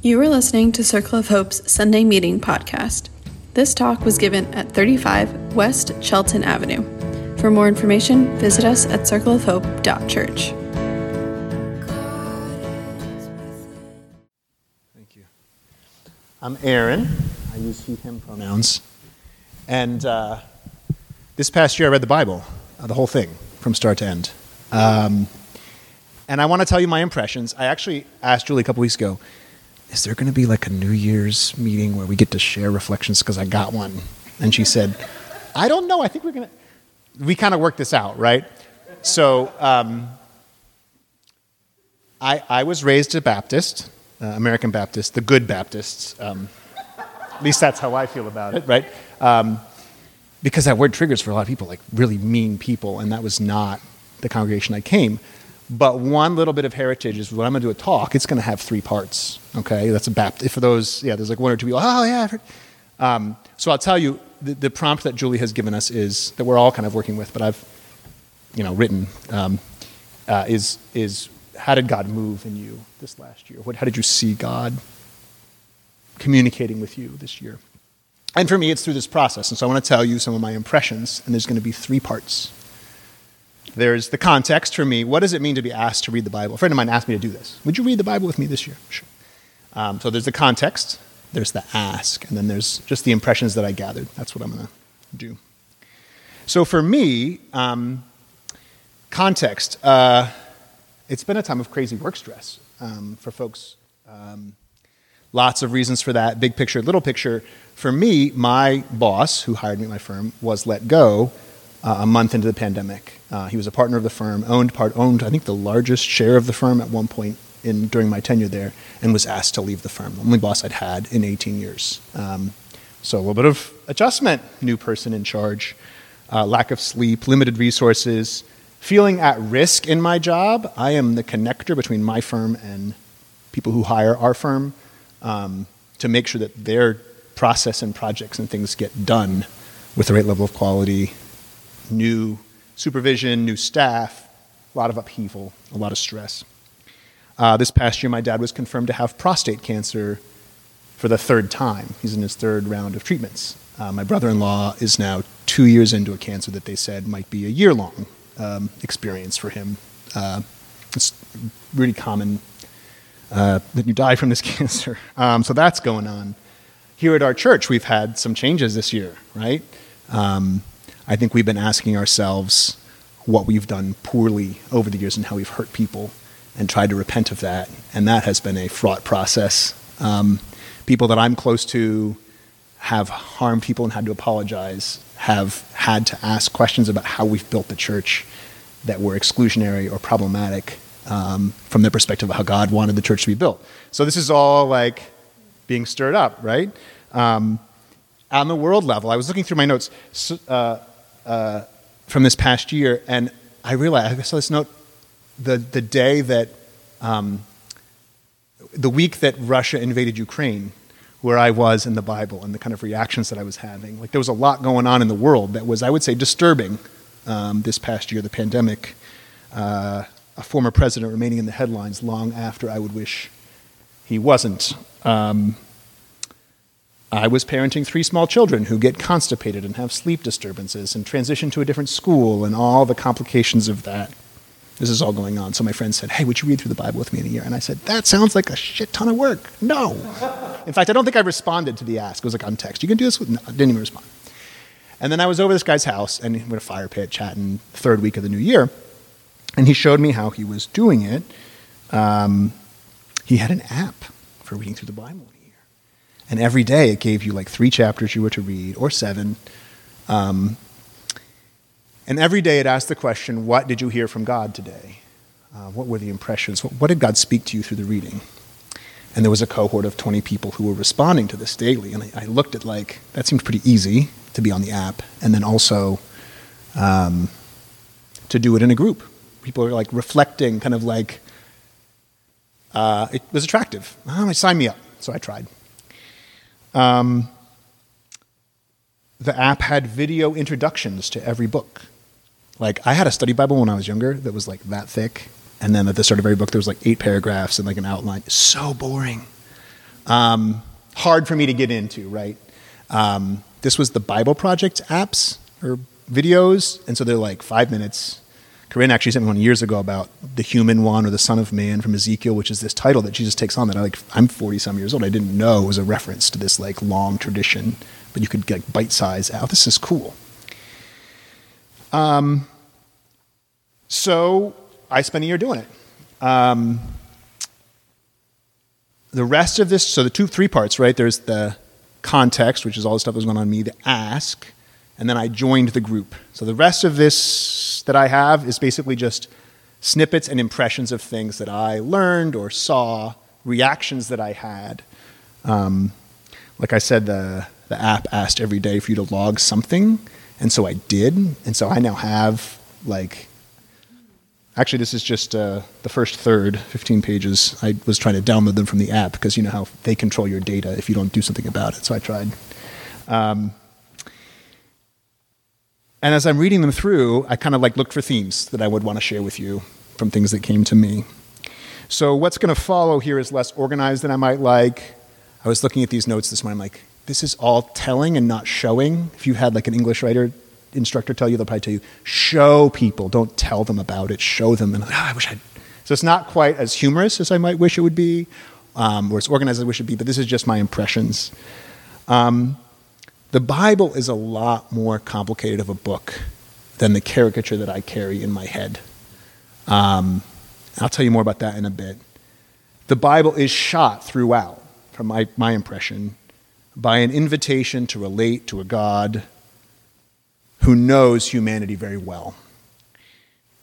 You are listening to Circle of Hope's Sunday Meeting podcast. This talk was given at 35 West Shelton Avenue. For more information, visit us at circleofhope.church. Thank you. I'm Aaron. I use he, him pronouns. And uh, this past year, I read the Bible, uh, the whole thing, from start to end. Um, and I want to tell you my impressions. I actually asked Julie a couple weeks ago, is there going to be like a New Year's meeting where we get to share reflections? Because I got one. And she said, I don't know. I think we're going to. We kind of worked this out, right? So um, I, I was raised a Baptist, uh, American Baptist, the good Baptists. Um, at least that's how I feel about it, right? Um, because that word triggers for a lot of people, like really mean people, and that was not the congregation I came. But one little bit of heritage is when I'm going to do a talk, it's going to have three parts. Okay, that's a Baptist. For those, yeah, there's like one or two people. Oh yeah. Um, so I'll tell you, the, the, prompt that Julie has given us is that we're all kind of working with, but I've, you know, written um, uh, is is how did God move in you this last year? What, how did you see God communicating with you this year? And for me, it's through this process. And so I want to tell you some of my impressions, and there's going to be three parts. There's the context for me. What does it mean to be asked to read the Bible? A friend of mine asked me to do this. Would you read the Bible with me this year? Sure. Um, so there's the context, there's the ask, and then there's just the impressions that I gathered. That's what I'm going to do. So for me, um, context, uh, it's been a time of crazy work stress um, for folks. Um, lots of reasons for that, big picture, little picture. For me, my boss, who hired me at my firm, was let go uh, a month into the pandemic. Uh, he was a partner of the firm, owned part owned I think the largest share of the firm at one point in during my tenure there, and was asked to leave the firm. The only boss I'd had in 18 years. Um, so a little bit of adjustment. New person in charge, uh, lack of sleep, limited resources, feeling at risk in my job. I am the connector between my firm and people who hire our firm um, to make sure that their process and projects and things get done with the right level of quality new supervision, new staff, a lot of upheaval, a lot of stress. Uh, this past year, my dad was confirmed to have prostate cancer for the third time. He's in his third round of treatments. Uh, my brother in law is now two years into a cancer that they said might be a year long um, experience for him. Uh, it's really common uh, that you die from this cancer. Um, so that's going on. Here at our church, we've had some changes this year, right? Um, I think we've been asking ourselves what we've done poorly over the years and how we've hurt people and tried to repent of that. And that has been a fraught process. Um, people that I'm close to have harmed people and had to apologize, have had to ask questions about how we've built the church that were exclusionary or problematic um, from the perspective of how God wanted the church to be built. So this is all like being stirred up, right? Um, on the world level, I was looking through my notes. Uh, uh, from this past year, and I realized I saw this note the the day that um, the week that Russia invaded Ukraine, where I was in the Bible and the kind of reactions that I was having. Like there was a lot going on in the world that was, I would say, disturbing. Um, this past year, the pandemic, uh, a former president remaining in the headlines long after I would wish he wasn't. Um, I was parenting three small children who get constipated and have sleep disturbances and transition to a different school and all the complications of that. This is all going on. So my friend said, Hey, would you read through the Bible with me in a year? And I said, That sounds like a shit ton of work. No. In fact, I don't think I responded to the ask. It was like on text. You can do this with. No, I didn't even respond. And then I was over this guy's house and we had a fire pit chatting third week of the new year. And he showed me how he was doing it. Um, he had an app for reading through the Bible. And every day it gave you like three chapters you were to read, or seven. Um, and every day it asked the question, What did you hear from God today? Uh, what were the impressions? What, what, did God speak to you through the reading? And there was a cohort of 20 people who were responding to this daily. And I, I looked at like, that seemed pretty easy to be on the app. And then also um, to do it in a group. People are like reflecting, kind of like, uh, it was attractive. Oh, sign me up. So I tried. Um, the app had video introductions to every book. Like I had a study Bible when I was younger that was like that thick, and then at the start of every book there was like eight paragraphs and like an outline. So boring. Um, hard for me to get into, right? Um, this was the Bible Project apps or videos, and so they're like five minutes. Corinne actually sent me one years ago about the human one or the Son of Man from Ezekiel, which is this title that Jesus takes on. That I like. I'm 40 some years old. I didn't know it was a reference to this like long tradition, but you could get bite size out. This is cool. Um, so I spent a year doing it. Um, the rest of this, so the two, three parts, right? There's the context, which is all the stuff that was going on me, the ask, and then I joined the group. So the rest of this that I have is basically just snippets and impressions of things that I learned or saw, reactions that I had. Um, like I said, the, the app asked every day for you to log something, and so I did. And so I now have like Actually, this is just uh, the first third, 15 pages. I was trying to download them from the app because you know how they control your data if you don't do something about it. So I tried. Um, and as I'm reading them through, I kind of like looked for themes that I would want to share with you from things that came to me. So what's going to follow here is less organized than I might like. I was looking at these notes this morning. I'm like, this is all telling and not showing. If you had like an English writer instructor tell you, they'll probably tell you, show people, don't tell them about it, show them. And oh, I wish I'd. So it's not quite as humorous as I might wish it would be, um, or as organized as I wish it would be, but this is just my impressions. Um, the Bible is a lot more complicated of a book than the caricature that I carry in my head. Um, I'll tell you more about that in a bit. The Bible is shot throughout, from my, my impression, by an invitation to relate to a God who knows humanity very well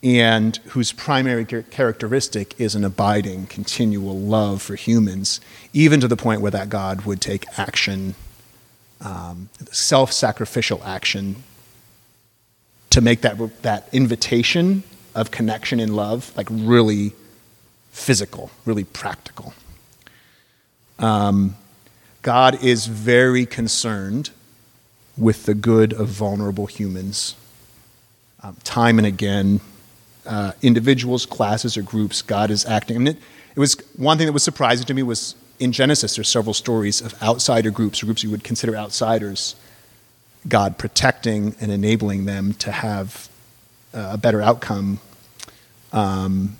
and whose primary characteristic is an abiding, continual love for humans, even to the point where that God would take action, um, self sacrificial action, to make that, that invitation of connection and love like really physical, really practical. Um, God is very concerned with the good of vulnerable humans. Um, time and again, uh, individuals, classes, or groups, God is acting. I mean, it, it, was one thing that was surprising to me was in Genesis. There's several stories of outsider groups, or groups you would consider outsiders. God protecting and enabling them to have uh, a better outcome, um,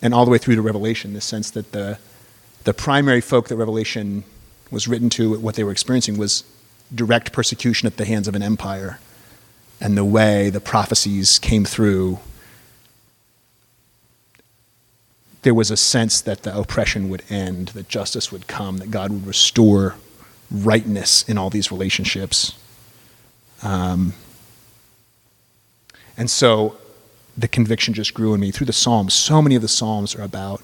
and all the way through to Revelation. The sense that the the primary folk that Revelation was written to, what they were experiencing was direct persecution at the hands of an empire and the way the prophecies came through, there was a sense that the oppression would end, that justice would come, that God would restore rightness in all these relationships. Um, and so the conviction just grew in me through the Psalms. So many of the Psalms are about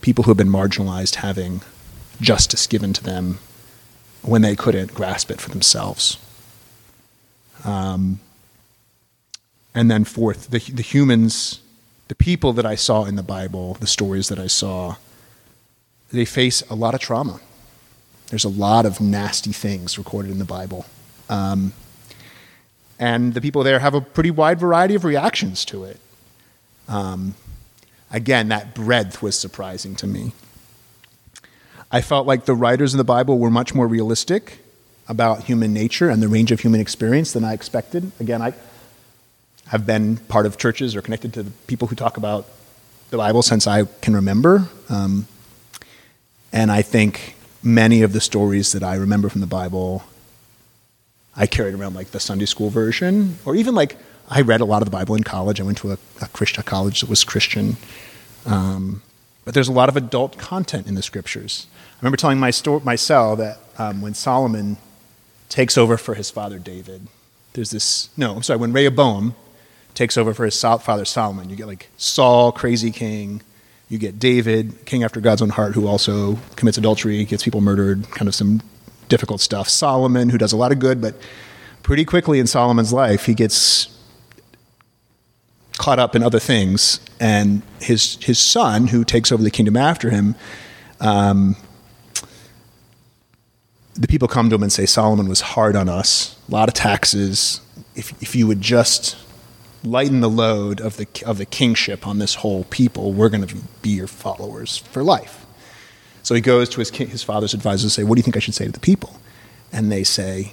people who have been marginalized having justice given to them when they couldn't grasp it for themselves. Um, and then, fourth, the, the humans, the people that I saw in the Bible, the stories that I saw, they face a lot of trauma. There's a lot of nasty things recorded in the Bible. Um, and the people there have a pretty wide variety of reactions to it. Um, again, that breadth was surprising to me. I felt like the writers in the Bible were much more realistic about human nature and the range of human experience than I expected. Again, I have been part of churches or connected to the people who talk about the Bible since I can remember. Um, and I think many of the stories that I remember from the Bible, I carried around like the Sunday school version, or even like I read a lot of the Bible in college. I went to a, a Christian college that was Christian. Um, but there's a lot of adult content in the scriptures. I remember telling my, sto- my cell that um, when Solomon takes over for his father David, there's this, no, I'm sorry, when Rehoboam takes over for his father Solomon, you get like Saul, crazy king. You get David, king after God's own heart, who also commits adultery, gets people murdered, kind of some difficult stuff. Solomon, who does a lot of good, but pretty quickly in Solomon's life, he gets caught up in other things. And his, his son, who takes over the kingdom after him, um, the people come to him and say, Solomon was hard on us, a lot of taxes. If, if you would just lighten the load of the, of the kingship on this whole people, we're going to be your followers for life. So he goes to his, his father's advisors and say, What do you think I should say to the people? And they say,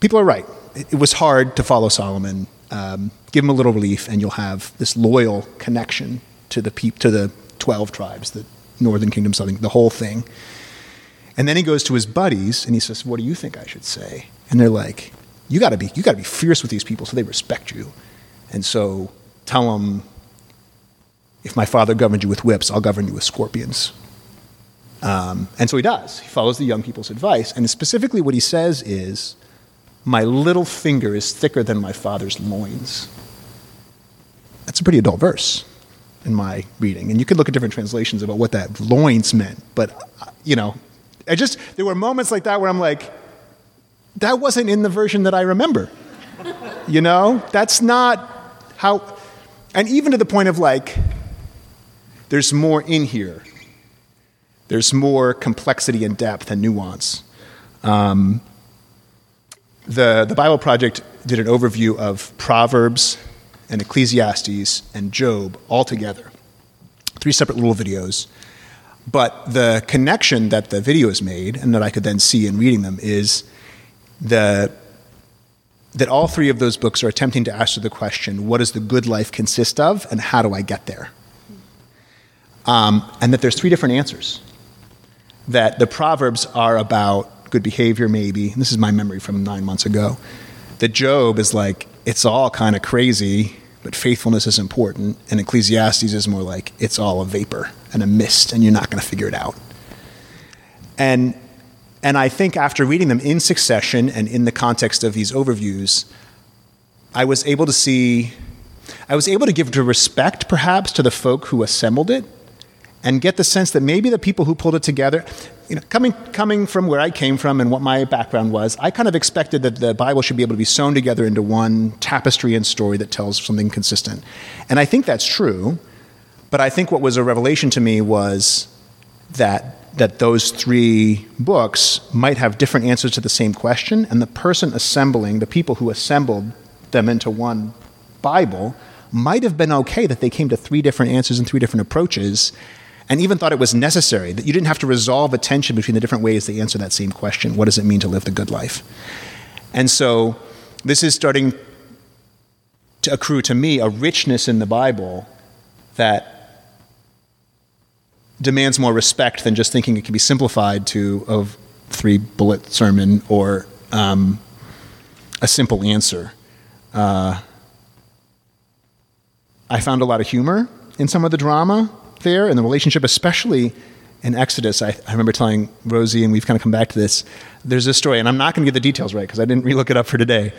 People are right. It, it was hard to follow Solomon. Um, give him a little relief, and you'll have this loyal connection to the, peop- to the 12 tribes, the northern kingdom, southern, the whole thing. And then he goes to his buddies and he says, What do you think I should say? And they're like, You gotta be, you gotta be fierce with these people so they respect you. And so tell them, if my father governed you with whips, I'll govern you with scorpions. Um, and so he does. He follows the young people's advice. And specifically, what he says is, My little finger is thicker than my father's loins. That's a pretty adult verse in my reading. And you could look at different translations about what that loins meant. But, uh, you know, I just, there were moments like that where I'm like, that wasn't in the version that I remember. you know, that's not how, and even to the point of like, there's more in here. There's more complexity and depth and nuance. Um, the, the Bible Project did an overview of Proverbs and Ecclesiastes and Job all together. Three separate little videos. But the connection that the video is made, and that I could then see in reading them, is the, that all three of those books are attempting to answer the question what does the good life consist of, and how do I get there? Um, and that there's three different answers. That the Proverbs are about good behavior, maybe. This is my memory from nine months ago. That Job is like, it's all kind of crazy, but faithfulness is important. And Ecclesiastes is more like, it's all a vapor and a mist, and you're not going to figure it out. And, and I think after reading them in succession and in the context of these overviews, I was able to see, I was able to give respect perhaps to the folk who assembled it and get the sense that maybe the people who pulled it together, you know, coming, coming from where I came from and what my background was, I kind of expected that the Bible should be able to be sewn together into one tapestry and story that tells something consistent. And I think that's true. But I think what was a revelation to me was that, that those three books might have different answers to the same question, and the person assembling, the people who assembled them into one Bible, might have been okay that they came to three different answers and three different approaches, and even thought it was necessary, that you didn't have to resolve a tension between the different ways they answer that same question what does it mean to live the good life? And so this is starting to accrue to me a richness in the Bible that demands more respect than just thinking it can be simplified to a three bullet sermon or um, a simple answer. Uh, I found a lot of humor in some of the drama there and the relationship, especially in Exodus. I, I remember telling Rosie, and we've kind of come back to this. There's a story, and I'm not going to get the details right because I didn't relook it up for today.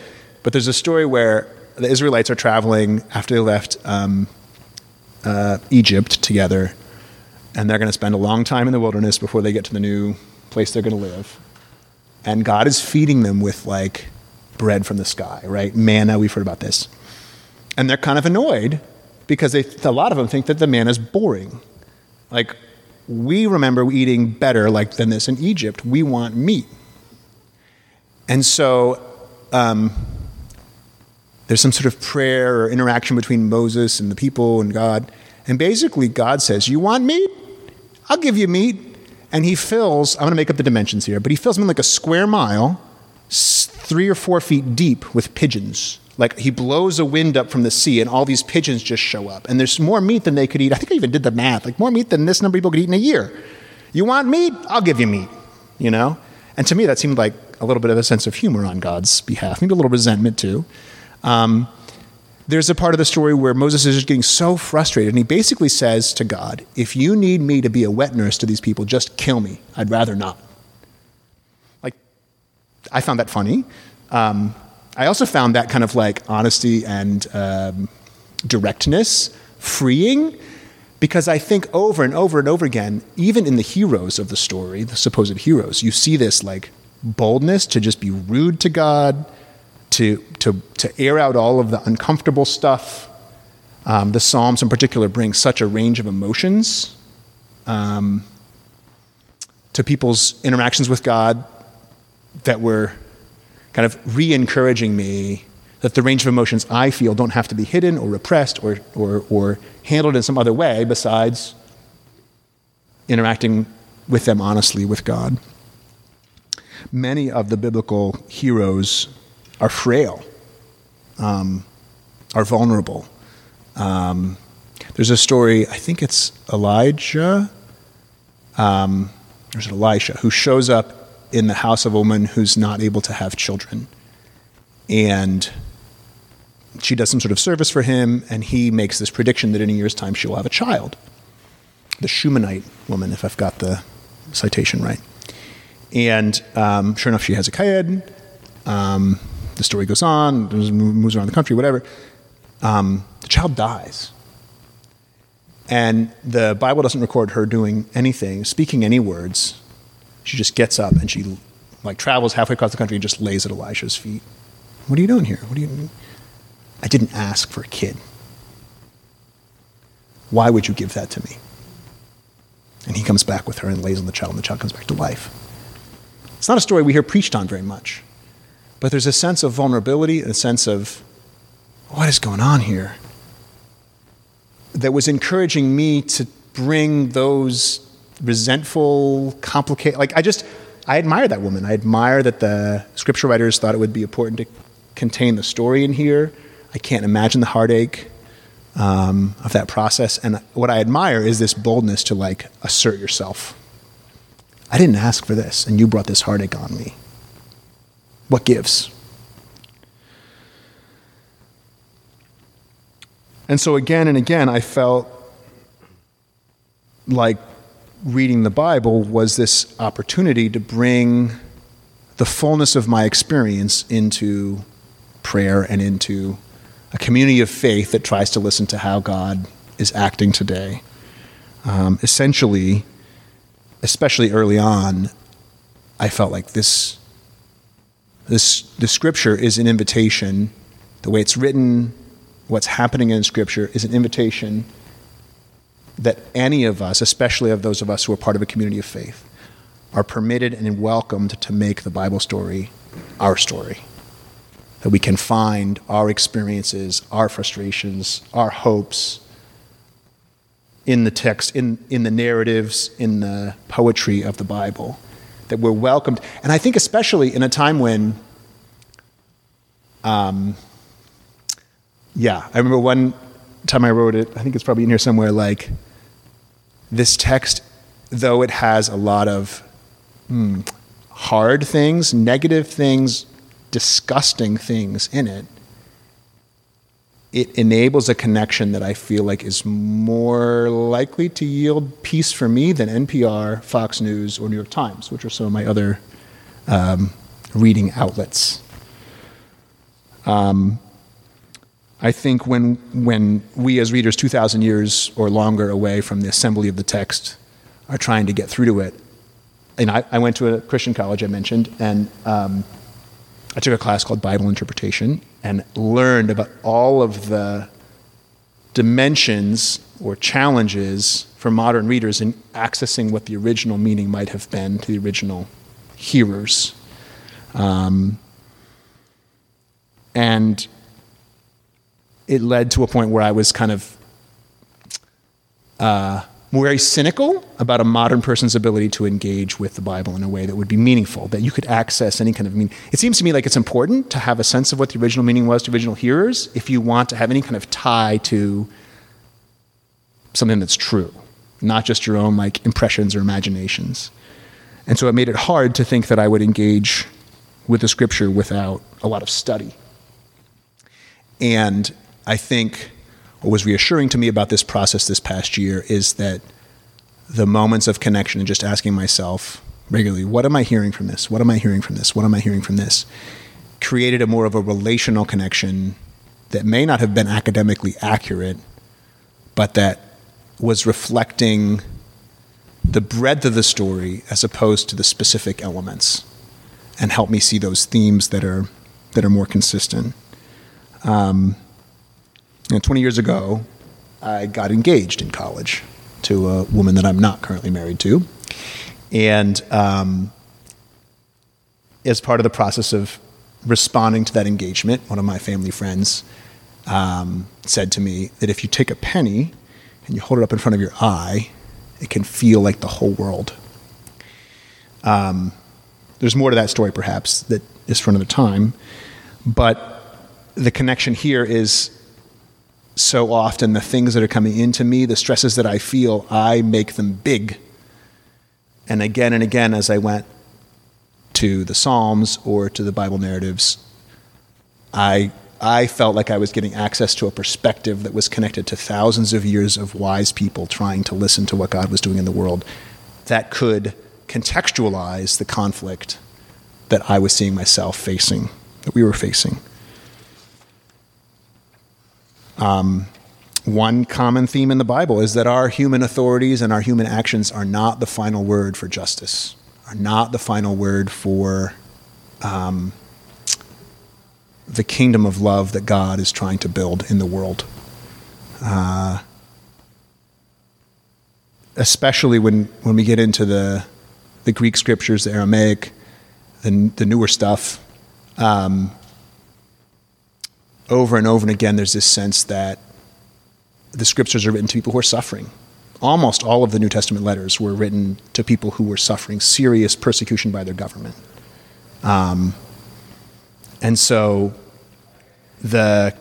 But there's a story where the Israelites are traveling after they left um, uh, Egypt together and they're going to spend a long time in the wilderness before they get to the new place they're going to live. And God is feeding them with like bread from the sky, right? Manna, we've heard about this. And they're kind of annoyed because they, a lot of them think that the manna is boring. Like, we remember eating better like than this in Egypt. We want meat. And so um, there's some sort of prayer or interaction between Moses and the people and God. And basically, God says, You want meat? I'll give you meat. And he fills, I'm going to make up the dimensions here, but he fills them like a square mile, three or four feet deep with pigeons. Like he blows a wind up from the sea, and all these pigeons just show up. And there's more meat than they could eat. I think I even did the math like more meat than this number of people could eat in a year. You want meat? I'll give you meat, you know? And to me, that seemed like a little bit of a sense of humor on God's behalf, maybe a little resentment too. Um, there's a part of the story where Moses is just getting so frustrated, and he basically says to God, If you need me to be a wet nurse to these people, just kill me. I'd rather not. Like, I found that funny. Um, I also found that kind of like honesty and um, directness freeing because I think over and over and over again, even in the heroes of the story, the supposed heroes, you see this like boldness to just be rude to God to, to, to air out all of the uncomfortable stuff. Um, the Psalms, in particular, bring such a range of emotions um, to people's interactions with God that were kind of re encouraging me that the range of emotions I feel don't have to be hidden or repressed or, or, or handled in some other way besides interacting with them honestly with God. Many of the biblical heroes are frail, um, are vulnerable. Um, there's a story, I think it's Elijah, um, or is it Elisha, who shows up in the house of a woman who's not able to have children. And she does some sort of service for him, and he makes this prediction that in a year's time she will have a child. The Shunammite woman, if I've got the citation right. And um, sure enough, she has a kid. Um, the story goes on, moves around the country, whatever. Um, the child dies. And the Bible doesn't record her doing anything, speaking any words. She just gets up and she like travels halfway across the country and just lays at Elisha's feet. What are you doing here? What are you I didn't ask for a kid. Why would you give that to me? And he comes back with her and lays on the child, and the child comes back to life. It's not a story we hear preached on very much, but there's a sense of vulnerability a sense of what is going on here that was encouraging me to bring those resentful, complicated, like I just, I admire that woman. I admire that the scripture writers thought it would be important to contain the story in here. I can't imagine the heartache um, of that process. And what I admire is this boldness to like assert yourself. I didn't ask for this, and you brought this heartache on me. What gives? And so again and again, I felt like reading the Bible was this opportunity to bring the fullness of my experience into prayer and into a community of faith that tries to listen to how God is acting today. Um, essentially, especially early on, I felt like this, this, the scripture is an invitation. The way it's written, what's happening in scripture, is an invitation that any of us, especially of those of us who are part of a community of faith, are permitted and welcomed to make the Bible story our story that we can find our experiences, our frustrations, our hopes in the text, in, in the narratives, in the poetry of the Bible. That we're welcomed. And I think, especially in a time when, um, yeah, I remember one time I wrote it, I think it's probably in here somewhere, like, this text, though it has a lot of hmm, hard things, negative things, disgusting things in it, it enables a connection that I feel like is more likely to yield peace for me than NPR, Fox News, or New York Times, which are some of my other um, reading outlets. Um, I think when, when we as readers, 2,000 years or longer away from the assembly of the text, are trying to get through to it, and I, I went to a Christian college I mentioned, and um, I took a class called Bible Interpretation and learned about all of the dimensions or challenges for modern readers in accessing what the original meaning might have been to the original hearers. Um, and it led to a point where I was kind of uh, very cynical about a modern person's ability to engage with the Bible in a way that would be meaningful, that you could access any kind of meaning. It seems to me like it's important to have a sense of what the original meaning was to original hearers if you want to have any kind of tie to something that's true, not just your own like impressions or imaginations. And so it made it hard to think that I would engage with the scripture without a lot of study. And I think what was reassuring to me about this process this past year is that the moments of connection and just asking myself regularly, what am I hearing from this? What am I hearing from this? What am I hearing from this? created a more of a relational connection that may not have been academically accurate, but that was reflecting the breadth of the story as opposed to the specific elements and help me see those themes that are that are more consistent. Um, you know, 20 years ago, I got engaged in college to a woman that I'm not currently married to. And um, as part of the process of responding to that engagement, one of my family friends um, said to me that if you take a penny and you hold it up in front of your eye, it can feel like the whole world. Um, there's more to that story, perhaps, that is for another time. But the connection here is so often the things that are coming into me, the stresses that I feel, I make them big. And again and again, as I went to the Psalms or to the Bible narratives, I, I felt like I was getting access to a perspective that was connected to thousands of years of wise people trying to listen to what God was doing in the world that could contextualize the conflict that I was seeing myself facing, that we were facing. Um, one common theme in the Bible is that our human authorities and our human actions are not the final word for justice, are not the final word for um, the kingdom of love that God is trying to build in the world. Uh, especially when, when we get into the, the Greek scriptures, the Aramaic, the, the newer stuff. Um, over and over and again, there's this sense that the scriptures are written to people who are suffering. Almost all of the New Testament letters were written to people who were suffering serious persecution by their government. Um, and so the,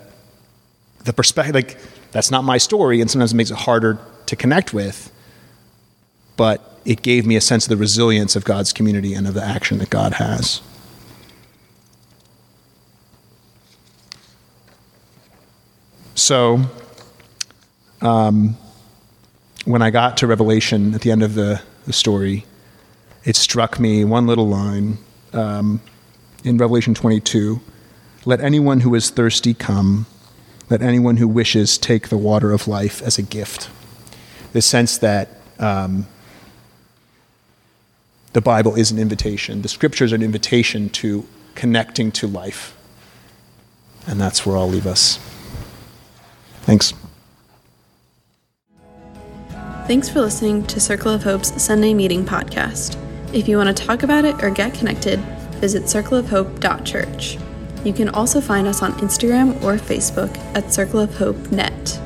the perspective, like, that's not my story, and sometimes it makes it harder to connect with, but it gave me a sense of the resilience of God's community and of the action that God has. So, um, when I got to Revelation at the end of the, the story, it struck me one little line um, in Revelation 22 Let anyone who is thirsty come, let anyone who wishes take the water of life as a gift. The sense that um, the Bible is an invitation, the scriptures are an invitation to connecting to life. And that's where I'll leave us. Thanks. Thanks for listening to Circle of Hope's Sunday Meeting podcast. If you want to talk about it or get connected, visit circleofhope.church. You can also find us on Instagram or Facebook at Circle of Hope Net.